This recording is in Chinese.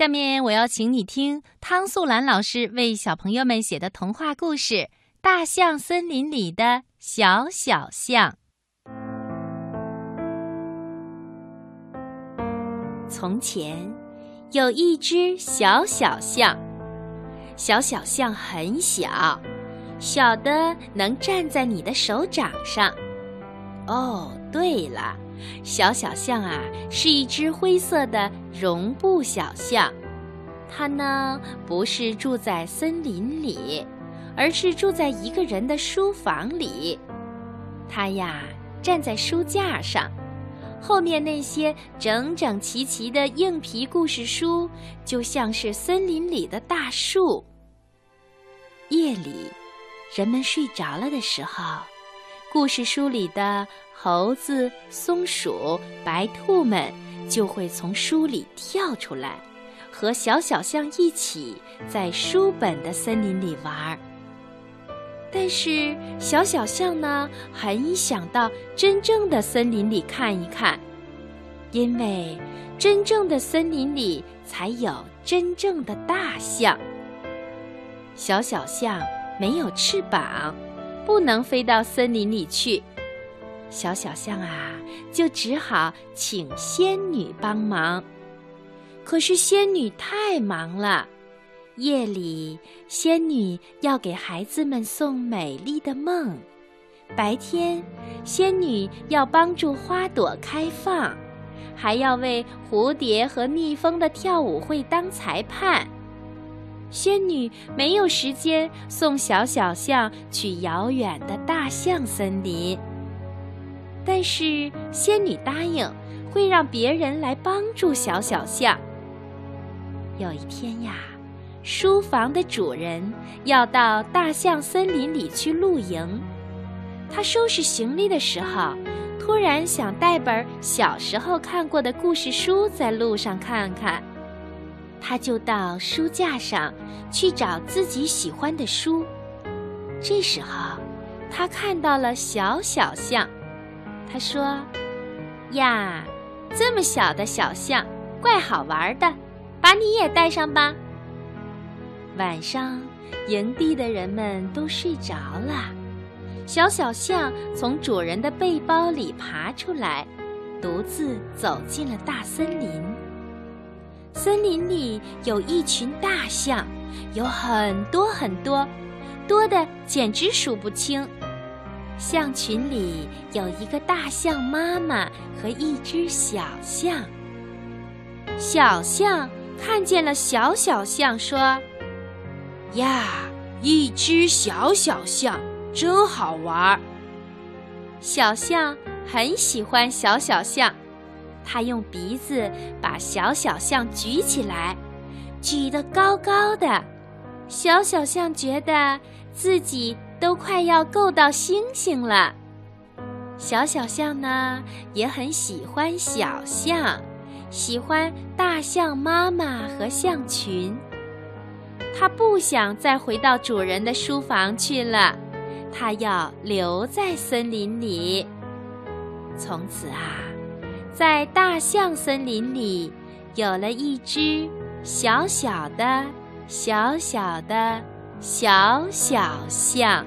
下面我要请你听汤素兰老师为小朋友们写的童话故事《大象森林里的小小象》。从前有一只小小象，小小象很小，小的能站在你的手掌上。哦，对了。小小象啊，是一只灰色的绒布小象。它呢，不是住在森林里，而是住在一个人的书房里。它呀，站在书架上，后面那些整整齐齐的硬皮故事书，就像是森林里的大树。夜里，人们睡着了的时候。故事书里的猴子、松鼠、白兔们就会从书里跳出来，和小小象一起在书本的森林里玩。但是小小象呢，很想到真正的森林里看一看，因为真正的森林里才有真正的大象。小小象没有翅膀。不能飞到森林里去，小小象啊，就只好请仙女帮忙。可是仙女太忙了，夜里仙女要给孩子们送美丽的梦，白天仙女要帮助花朵开放，还要为蝴蝶和蜜蜂的跳舞会当裁判。仙女没有时间送小小象去遥远的大象森林，但是仙女答应会让别人来帮助小小象。有一天呀，书房的主人要到大象森林里去露营，他收拾行李的时候，突然想带本小时候看过的故事书在路上看看。他就到书架上去找自己喜欢的书。这时候，他看到了小小象。他说：“呀，这么小的小象，怪好玩的，把你也带上吧。”晚上，营地的人们都睡着了，小小象从主人的背包里爬出来，独自走进了大森林。森林里有一群大象，有很多很多，多的简直数不清。象群里有一个大象妈妈和一只小象。小象看见了小小象，说：“呀，一只小小象真好玩儿。”小象很喜欢小小象。他用鼻子把小小象举起来，举得高高的。小小象觉得自己都快要够到星星了。小小象呢，也很喜欢小象，喜欢大象妈妈和象群。它不想再回到主人的书房去了，它要留在森林里。从此啊。在大象森林里，有了一只小小的、小小的、小小象。